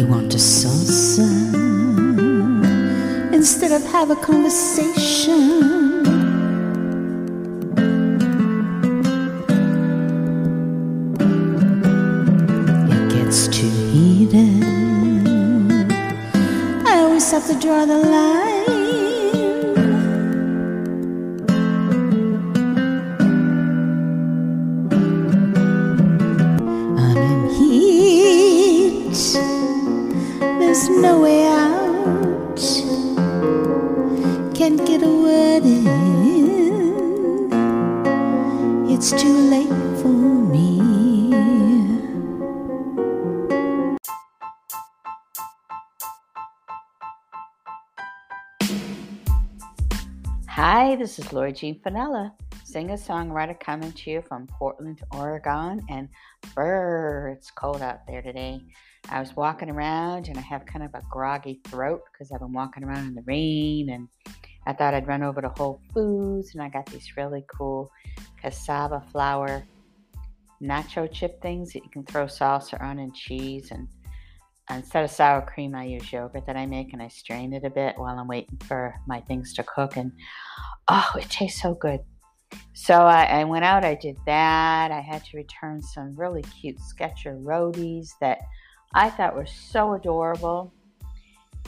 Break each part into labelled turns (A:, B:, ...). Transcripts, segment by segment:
A: You want to salsa instead of have a conversation. It gets too heated. I always have to draw the line. Can't get a word in. It's too late for me.
B: Hi, this is Lori Jean Finella, singer songwriter coming to you from Portland, Oregon. And brr, it's cold out there today. I was walking around and I have kind of a groggy throat because I've been walking around in the rain. And I thought I'd run over to Whole Foods and I got these really cool cassava flour nacho chip things that you can throw salsa on and cheese. And instead of sour cream, I use yogurt that I make and I strain it a bit while I'm waiting for my things to cook. And oh, it tastes so good. So I, I went out, I did that. I had to return some really cute Sketcher roadies that I thought were so adorable.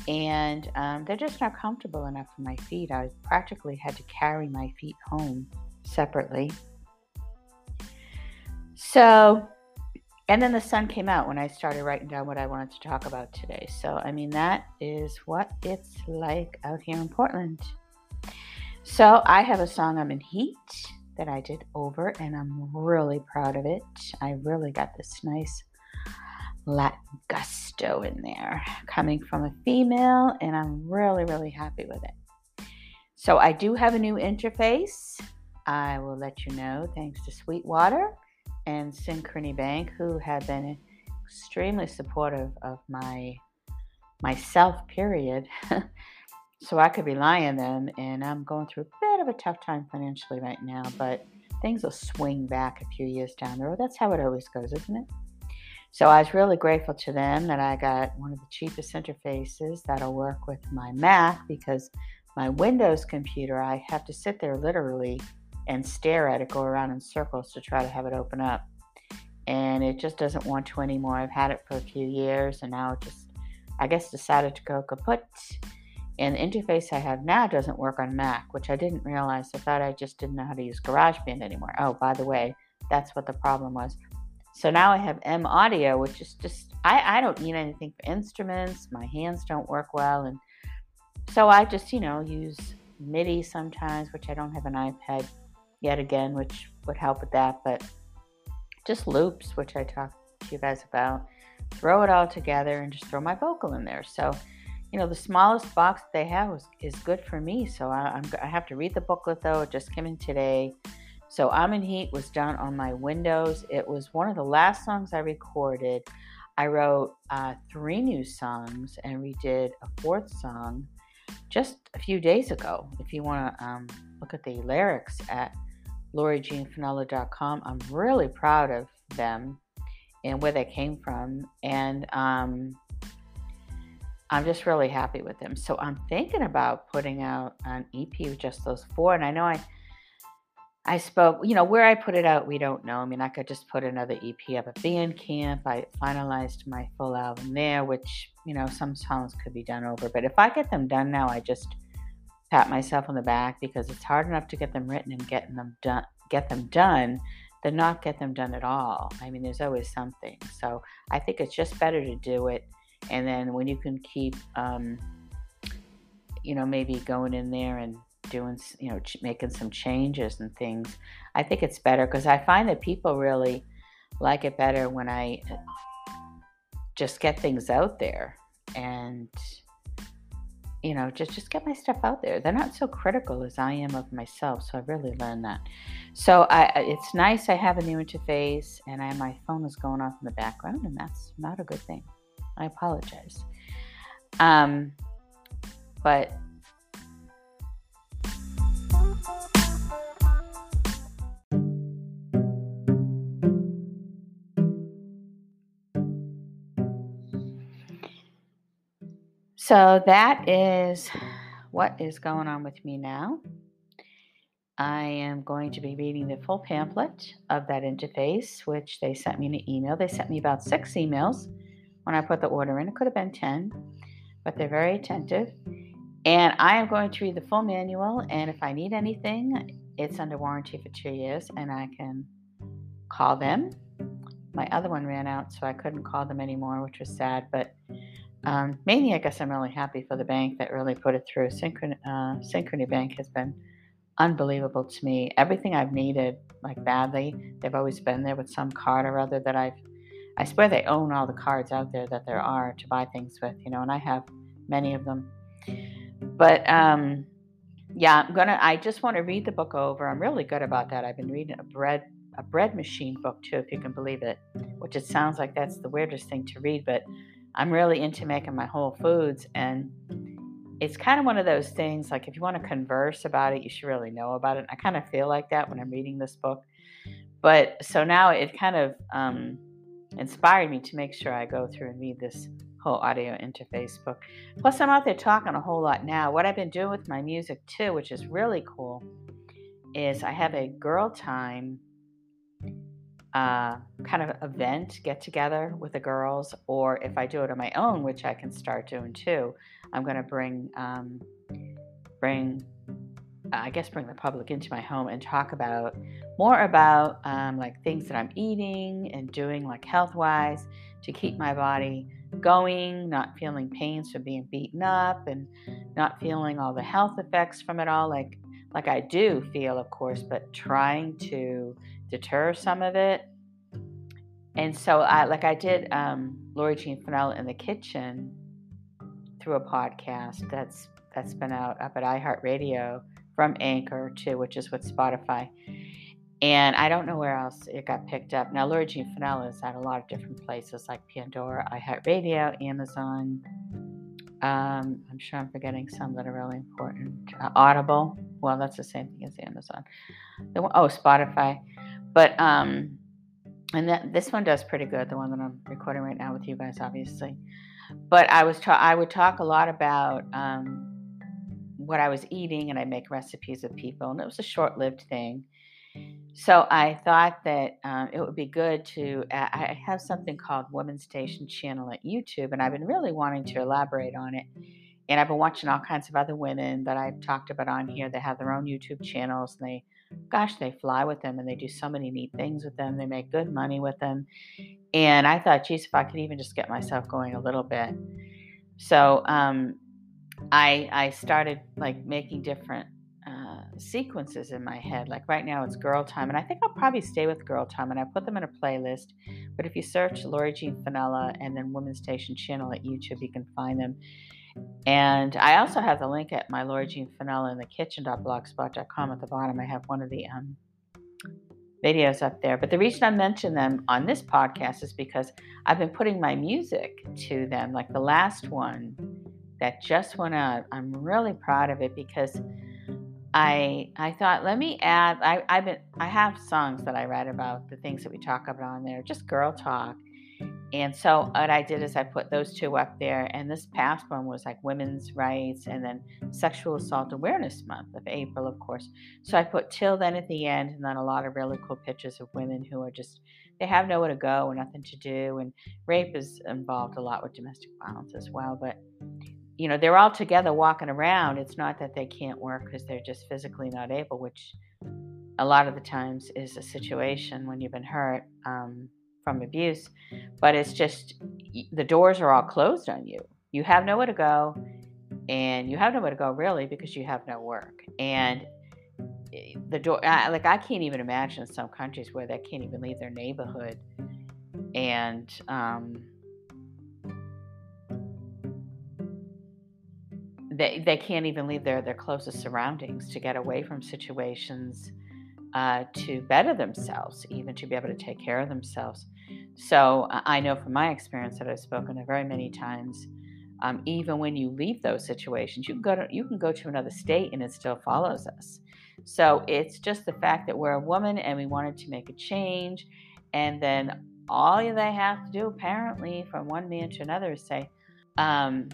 B: And um, they're just not comfortable enough for my feet. I practically had to carry my feet home separately. So and then the sun came out when I started writing down what I wanted to talk about today. So, I mean, that is what it's like out here in Portland. So, I have a song I'm in heat that I did over, and I'm really proud of it. I really got this nice Latin gusto in there coming from a female, and I'm really, really happy with it. So, I do have a new interface. I will let you know thanks to Sweetwater and Synchrony Bank, who have been extremely supportive of my myself. Period. so I could rely on them, and I'm going through a bit of a tough time financially right now, but things will swing back a few years down the road. That's how it always goes, isn't it? So I was really grateful to them that I got one of the cheapest interfaces that'll work with my Mac because my Windows computer, I have to sit there literally and stare at it go around in circles to try to have it open up. And it just doesn't want to anymore. I've had it for a few years and now it just, I guess, decided to go kaput. And the interface I have now doesn't work on Mac, which I didn't realize. I thought I just didn't know how to use GarageBand anymore. Oh, by the way, that's what the problem was. So now I have M Audio, which is just, I, I don't need anything for instruments. My hands don't work well. And so I just, you know, use MIDI sometimes, which I don't have an iPad yet again, which would help with that. But just loops, which I talked to you guys about. Throw it all together and just throw my vocal in there. So, you know, the smallest box they have was, is good for me. So I, I'm, I have to read the booklet though. It just came in today. So I'm in Heat was done on my Windows. It was one of the last songs I recorded. I wrote uh, three new songs and we did a fourth song just a few days ago. If you want to um, look at the lyrics at lorijeanfinella.com. I'm really proud of them and where they came from. And um, I'm just really happy with them. So I'm thinking about putting out an EP with just those four. And I know I I spoke, you know, where I put it out, we don't know. I mean, I could just put another EP up at Bandcamp. I finalized my full album there, which, you know, some songs could be done over. But if I get them done now, I just pat myself on the back because it's hard enough to get them written and getting them done, get them done, than not get them done at all. I mean, there's always something. So I think it's just better to do it, and then when you can keep, um, you know, maybe going in there and doing, you know, making some changes and things. I think it's better because I find that people really like it better when I just get things out there and you know just just get my stuff out there. They're not so critical as i am of myself so i've really learned that. So I, it's nice i have a new interface and I, my phone is going off in the background and that's not a good thing. I apologize. Um but So that is what is going on with me now. I am going to be reading the full pamphlet of that interface, which they sent me an email. They sent me about six emails when I put the order in. It could have been 10, but they're very attentive. And I am going to read the full manual, and if I need anything, it's under warranty for two years, and I can call them. My other one ran out, so I couldn't call them anymore, which was sad. But um, mainly, I guess I'm really happy for the bank that really put it through. Synchrony, uh, Synchrony Bank has been unbelievable to me. Everything I've needed, like badly, they've always been there with some card or other that I've. I swear they own all the cards out there that there are to buy things with, you know, and I have many of them. But um, yeah, I'm gonna. I just want to read the book over. I'm really good about that. I've been reading a bread a bread machine book too, if you can believe it. Which it sounds like that's the weirdest thing to read, but I'm really into making my whole foods and it's kind of one of those things like if you want to converse about it, you should really know about it. I kind of feel like that when I'm reading this book. But so now it kind of um, inspired me to make sure I go through and read this whole audio interface book. Plus, I'm out there talking a whole lot now. What I've been doing with my music too, which is really cool, is I have a girl time uh, kind of event get together with the girls, or if I do it on my own, which I can start doing too, I'm going to bring um, bring I guess bring the public into my home and talk about more about um, like things that I'm eating and doing like health wise to keep my body going, not feeling pains from being beaten up and not feeling all the health effects from it all like like I do feel of course, but trying to deter some of it. And so I like I did um Lori Jean Finella in the kitchen through a podcast that's that's been out up at iHeartRadio from Anchor too, which is with Spotify. And I don't know where else it got picked up. Now, Lori Jean Finella is at a lot of different places like Pandora, iHeartRadio, Amazon. Um, I'm sure I'm forgetting some that are really important. Uh, Audible. Well, that's the same thing as Amazon. The oh, Spotify. But um, and that this one does pretty good. The one that I'm recording right now with you guys, obviously but I was ta- I would talk a lot about um, what I was eating, and I make recipes of people, and it was a short-lived thing. So I thought that um, it would be good to. I have something called Women's Station Channel at YouTube, and I've been really wanting to elaborate on it. And I've been watching all kinds of other women that I've talked about on here that have their own YouTube channels, and they gosh, they fly with them and they do so many neat things with them. They make good money with them. And I thought, geez, if I could even just get myself going a little bit. So um, I I started like making different uh, sequences in my head. Like right now, it's girl time, and I think I'll probably stay with girl time, and I put them in a playlist. But if you search Lori Jean Finella and then Women's Station channel at YouTube, you can find them. And I also have the link at my Lori Jean Finella in the kitchen.blogspot.com at the bottom. I have one of the um, videos up there. But the reason I mention them on this podcast is because I've been putting my music to them. Like the last one that just went out, I'm really proud of it because I I thought let me add I I've been I have songs that I write about the things that we talk about on there, just girl talk. And so what I did is I put those two up there, and this past one was like women's rights, and then Sexual Assault Awareness Month of April, of course. So I put till then at the end, and then a lot of really cool pictures of women who are just they have nowhere to go and nothing to do, and rape is involved a lot with domestic violence as well. But you know they're all together walking around. It's not that they can't work because they're just physically not able, which a lot of the times is a situation when you've been hurt. Um, from abuse, but it's just the doors are all closed on you. You have nowhere to go, and you have nowhere to go really because you have no work. And eh, the door, like I can't even imagine some countries where they can't even leave their neighborhood, and um, they they can't even leave their their closest surroundings to get away from situations uh, to better themselves, even to be able to take care of themselves. So I know from my experience that I've spoken to very many times, um, even when you leave those situations, you can go to you can go to another state and it still follows us. So it's just the fact that we're a woman and we wanted to make a change, and then all they have to do apparently from one man to another is say, um,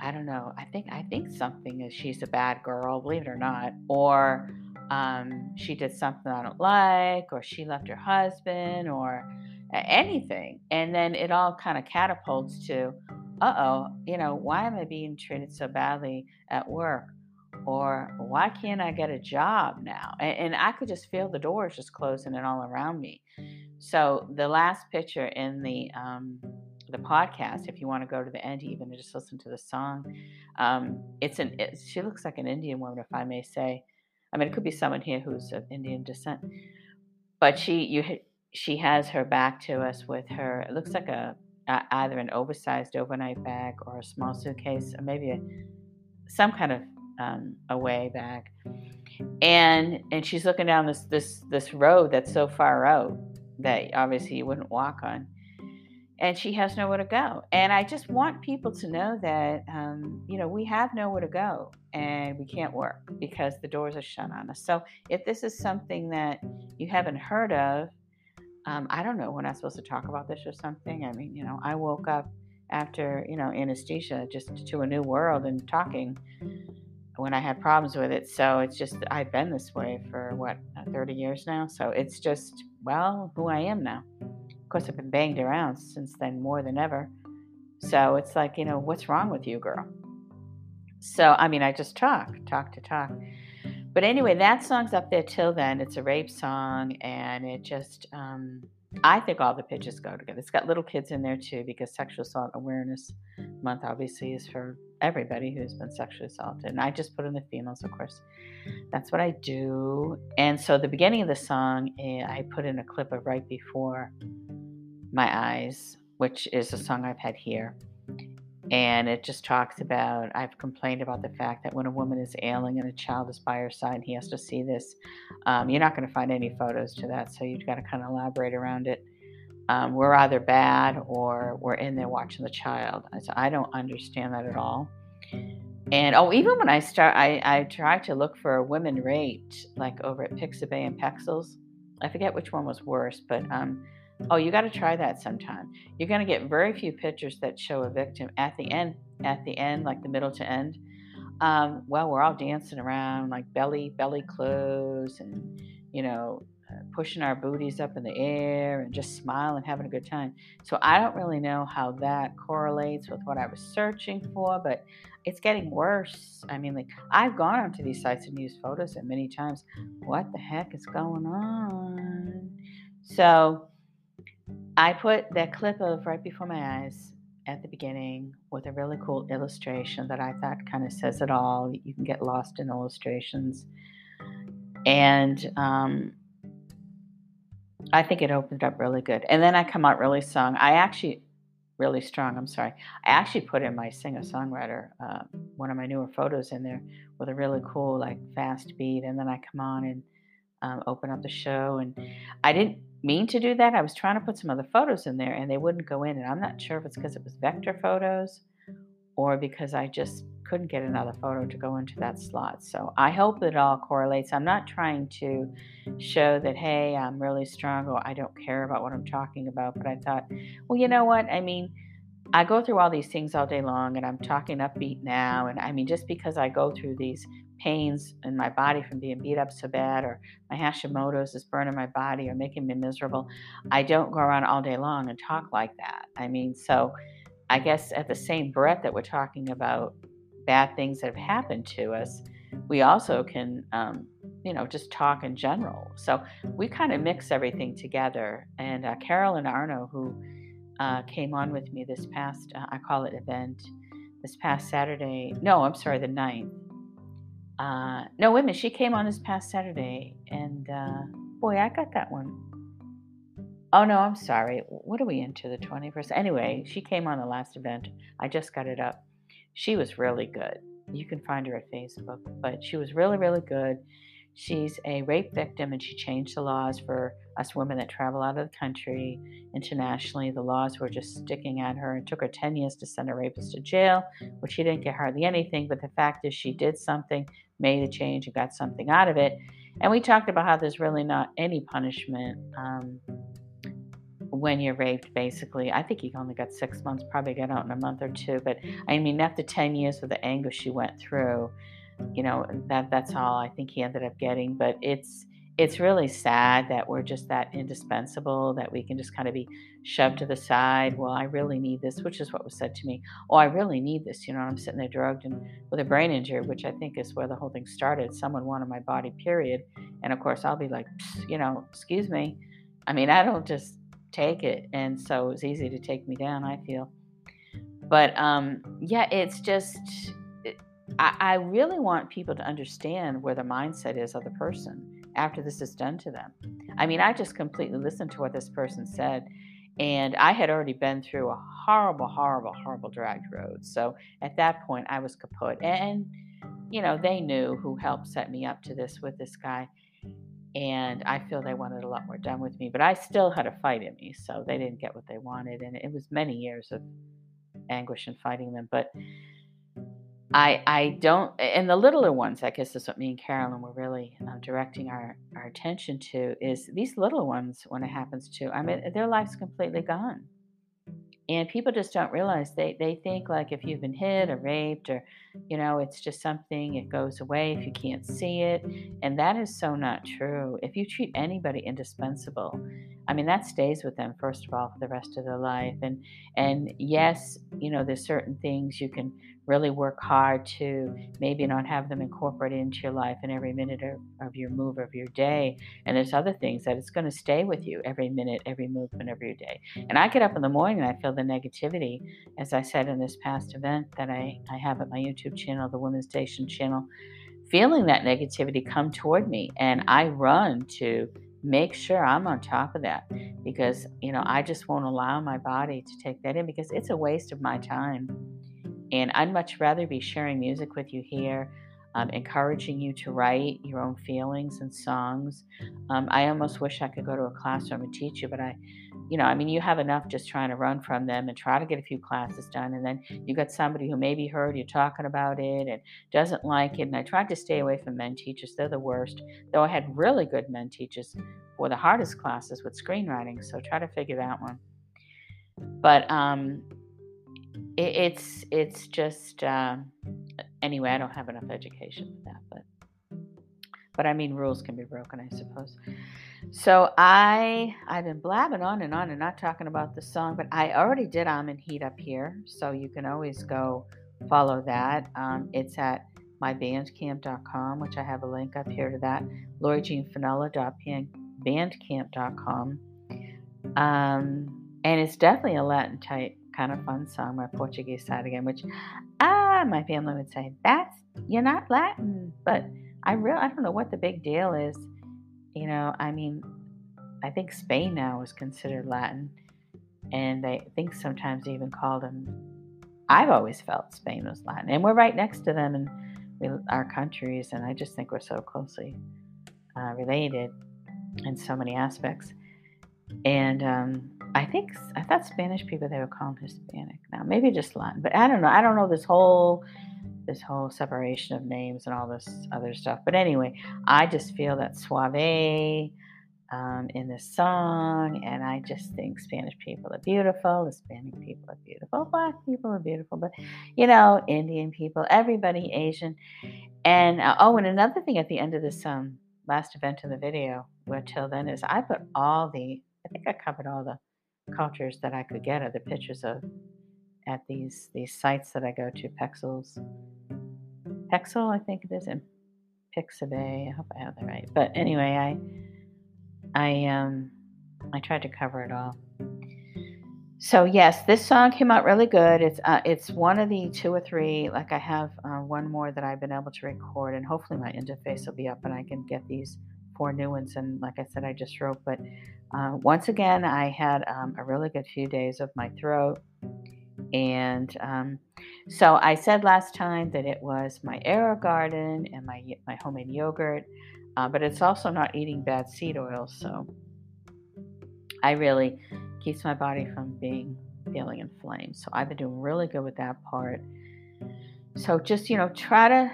B: I don't know. I think I think something is she's a bad girl, believe it or not, or um, she did something I don't like, or she left her husband, or anything, and then it all kind of catapults to, uh oh, you know, why am I being treated so badly at work? Or why can't I get a job now? And, and I could just feel the doors just closing and all around me. So the last picture in the um, the podcast, if you want to go to the end even and just listen to the song, um, it's an it, she looks like an Indian woman, if I may say. I mean, it could be someone here who's of Indian descent, but she you she has her back to us with her. It looks like a, a either an oversized overnight bag or a small suitcase, or maybe a, some kind of um, away bag. And and she's looking down this this this road that's so far out that obviously you wouldn't walk on and she has nowhere to go. And I just want people to know that, um, you know, we have nowhere to go and we can't work because the doors are shut on us. So if this is something that you haven't heard of, um, I don't know when I'm supposed to talk about this or something. I mean, you know, I woke up after, you know, anesthesia just to a new world and talking when I had problems with it. So it's just, I've been this way for what, 30 years now. So it's just, well, who I am now. Of course, I've been banged around since then more than ever. So it's like, you know, what's wrong with you, girl? So, I mean, I just talk, talk to talk. But anyway, that song's up there till then. It's a rape song, and it just, um, I think all the pitches go together. It's got little kids in there too, because Sexual Assault Awareness Month obviously is for everybody who's been sexually assaulted. And I just put in the females, of course. That's what I do. And so the beginning of the song, eh, I put in a clip of right before my Eyes, which is a song I've had here. And it just talks about, I've complained about the fact that when a woman is ailing and a child is by her side, he has to see this. Um, you're not going to find any photos to that, so you've got to kind of elaborate around it. Um, we're either bad or we're in there watching the child. So I don't understand that at all. And oh, even when I start, I, I try to look for a women raped, like over at Pixabay and Pexels. I forget which one was worse, but um, Oh, you got to try that sometime. You're going to get very few pictures that show a victim at the end, at the end, like the middle to end. Um, well, we're all dancing around like belly, belly close, and you know, uh, pushing our booties up in the air and just smiling, having a good time. So I don't really know how that correlates with what I was searching for, but it's getting worse. I mean, like I've gone onto these sites and used photos and many times. What the heck is going on? So I put that clip of Right Before My Eyes at the beginning with a really cool illustration that I thought kind of says it all. You can get lost in illustrations. And um, I think it opened up really good. And then I come out really strong. I actually, really strong, I'm sorry. I actually put in my singer songwriter, uh, one of my newer photos in there with a really cool, like fast beat. And then I come on and um, open up the show. And I didn't mean to do that. I was trying to put some other photos in there and they wouldn't go in. And I'm not sure if it's because it was vector photos or because I just couldn't get another photo to go into that slot. So I hope it all correlates. I'm not trying to show that, hey, I'm really strong or I don't care about what I'm talking about. But I thought, well, you know what? I mean, I go through all these things all day long and I'm talking upbeat now. And I mean, just because I go through these pains in my body from being beat up so bad, or my Hashimoto's is burning my body or making me miserable, I don't go around all day long and talk like that. I mean, so I guess at the same breath that we're talking about bad things that have happened to us, we also can, um, you know, just talk in general. So we kind of mix everything together. And uh, Carolyn Arno, who uh, came on with me this past, uh, I call it event, this past Saturday. No, I'm sorry, the 9th. Uh, no, minute. She came on this past Saturday, and uh, boy, I got that one. Oh no, I'm sorry. What are we into the 21st? Anyway, she came on the last event. I just got it up. She was really good. You can find her at Facebook, but she was really, really good. She's a rape victim and she changed the laws for us women that travel out of the country internationally. The laws were just sticking at her. It took her 10 years to send a rapist to jail, which she didn't get hardly anything. But the fact is, she did something, made a change, and got something out of it. And we talked about how there's really not any punishment um, when you're raped, basically. I think he only got six months, probably got out in a month or two. But I mean, after 10 years of the anguish she went through, you know, that that's all I think he ended up getting. But it's it's really sad that we're just that indispensable that we can just kind of be shoved to the side. Well, I really need this, which is what was said to me. Oh, I really need this. You know, I'm sitting there drugged and with a brain injury, which I think is where the whole thing started. Someone wanted my body, period. And of course, I'll be like, you know, excuse me. I mean, I don't just take it. And so it's easy to take me down, I feel. But um, yeah, it's just, I, I really want people to understand where the mindset is of the person after this is done to them. I mean, I just completely listened to what this person said. And I had already been through a horrible, horrible, horrible dragged road. So at that point, I was kaput. And, you know, they knew who helped set me up to this with this guy. And I feel they wanted a lot more done with me, but I still had a fight in me. So they didn't get what they wanted. And it was many years of anguish and fighting them. But I I don't, and the littler ones, I guess is what me and Carolyn were really uh, directing our, our attention to is these little ones when it happens to, I mean, their life's completely gone. And people just don't realize they, they think like if you've been hit or raped or, you know, it's just something, it goes away if you can't see it. And that is so not true. If you treat anybody indispensable, I mean, that stays with them, first of all, for the rest of their life. And, and yes, you know, there's certain things you can really work hard to maybe not have them incorporated into your life in every minute of, of your move of your day. And there's other things that it's going to stay with you every minute, every movement of your day. And I get up in the morning and I feel the negativity, as I said in this past event that I, I have at my YouTube channel, the Women's Station channel, feeling that negativity come toward me. And I run to make sure I'm on top of that because, you know, I just won't allow my body to take that in because it's a waste of my time and I'd much rather be sharing music with you here, um, encouraging you to write your own feelings and songs. Um, I almost wish I could go to a classroom and teach you, but I, you know, I mean, you have enough just trying to run from them and try to get a few classes done. And then you got somebody who maybe heard you talking about it and doesn't like it. And I tried to stay away from men teachers, they're the worst, though I had really good men teachers for the hardest classes with screenwriting. So try to figure that one. But um, it, it's it's just uh, anyway. I don't have enough education for that, but but I mean rules can be broken, I suppose. So I I've been blabbing on and on and not talking about the song, but I already did I'm in Heat up here, so you can always go follow that. Um, it's at mybandcamp.com, which I have a link up here to that. LoriJeanFinella.bandcamp.com. Um, and it's definitely a Latin type kind of fun song, my Portuguese side again, which ah, my family would say, that's you're not Latin. But I really I don't know what the big deal is. You know, I mean, I think Spain now is considered Latin, and I think sometimes they even call them. I've always felt Spain was Latin, and we're right next to them in our countries, and I just think we're so closely uh, related in so many aspects. And um, I think I thought Spanish people they would call them Hispanic now, maybe just Latin, but I don't know. I don't know this whole this whole separation of names and all this other stuff. But anyway, I just feel that suave um, in this song, and I just think Spanish people are beautiful, Hispanic people are beautiful, Black people are beautiful, but you know, Indian people, everybody, Asian, and uh, oh, and another thing at the end of this um last event in the video, where till then is I put all the I think I covered all the cultures that I could get are the pictures of at these these sites that I go to, Pexels. Pexel, I think it is in Pixabay. I hope I have that right. But anyway, I I um I tried to cover it all. So yes, this song came out really good. It's uh, it's one of the two or three. Like I have uh, one more that I've been able to record, and hopefully my interface will be up, and I can get these four new ones. And like I said, I just wrote, but uh, once again, I had um, a really good few days of my throat. And um, so I said last time that it was my AeroGarden and my, my homemade yogurt, uh, but it's also not eating bad seed oils. So I really keeps my body from being feeling inflamed. So I've been doing really good with that part. So just, you know, try to,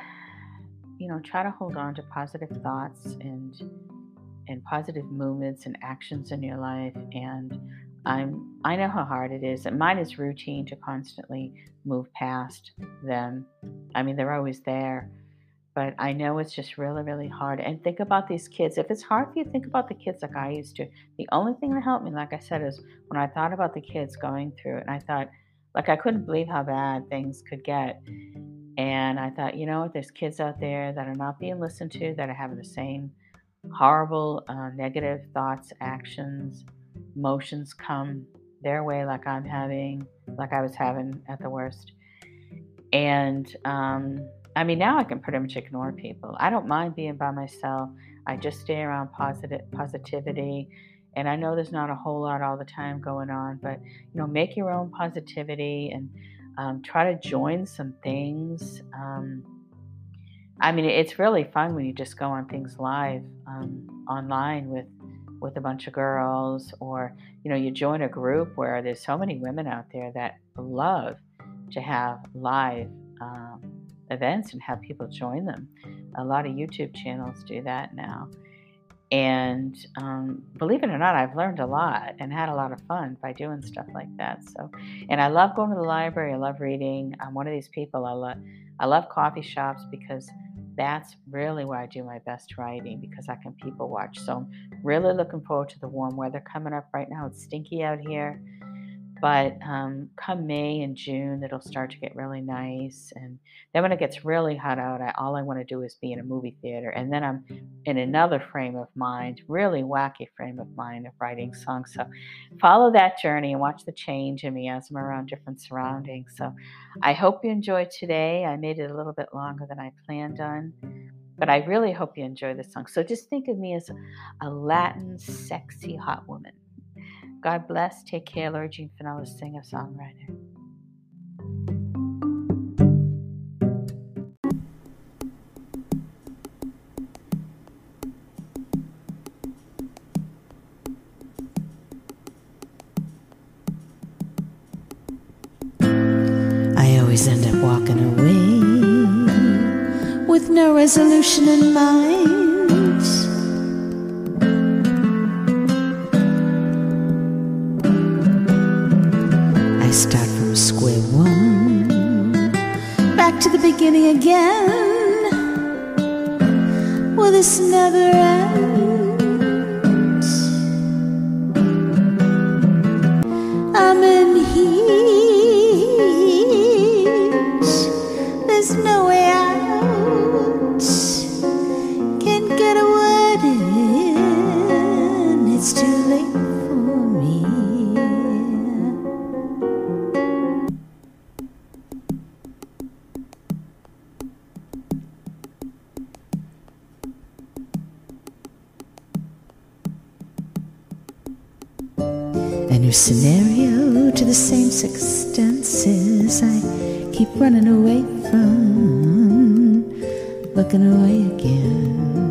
B: you know, try to hold on to positive thoughts and and positive movements and actions in your life and I'm I know how hard it is. And mine is routine to constantly move past them. I mean, they're always there, but I know it's just really, really hard. And think about these kids. If it's hard for you, think about the kids like I used to. The only thing that helped me, like I said, is when I thought about the kids going through it, and I thought, like, I couldn't believe how bad things could get. And I thought, you know what, there's kids out there that are not being listened to, that are having the same horrible, uh, negative thoughts, actions, emotions come their way, like I'm having, like I was having at the worst. And um, I mean, now I can pretty much ignore people. I don't mind being by myself. I just stay around positive positivity. And I know there's not a whole lot all the time going on, but you know, make your own positivity and um, try to join some things. Um, I mean, it's really fun when you just go on things live um, online with with a bunch of girls, or you know, you join a group where there's so many women out there that love to have live um, events and have people join them. A lot of YouTube channels do that now. And um, believe it or not, I've learned a lot and had a lot of fun by doing stuff like that. So, and I love going to the library. I love reading. I'm one of these people. I love, I love coffee shops because that's really where I do my best writing because I can people watch. So I'm really looking forward to the warm weather coming up right now. It's stinky out here. But um, come May and June, it'll start to get really nice. And then when it gets really hot out, I, all I want to do is be in a movie theater. And then I'm in another frame of mind, really wacky frame of mind of writing songs. So follow that journey and watch the change in me as I'm around different surroundings. So I hope you enjoyed today. I made it a little bit longer than I planned on but I really hope you enjoy the song. So just think of me as a Latin, sexy, hot woman. God bless. Take care, Lori Jean Finella, singer songwriter.
A: I always end up walking away with no resolution in mind. Again. Running away from, looking away again.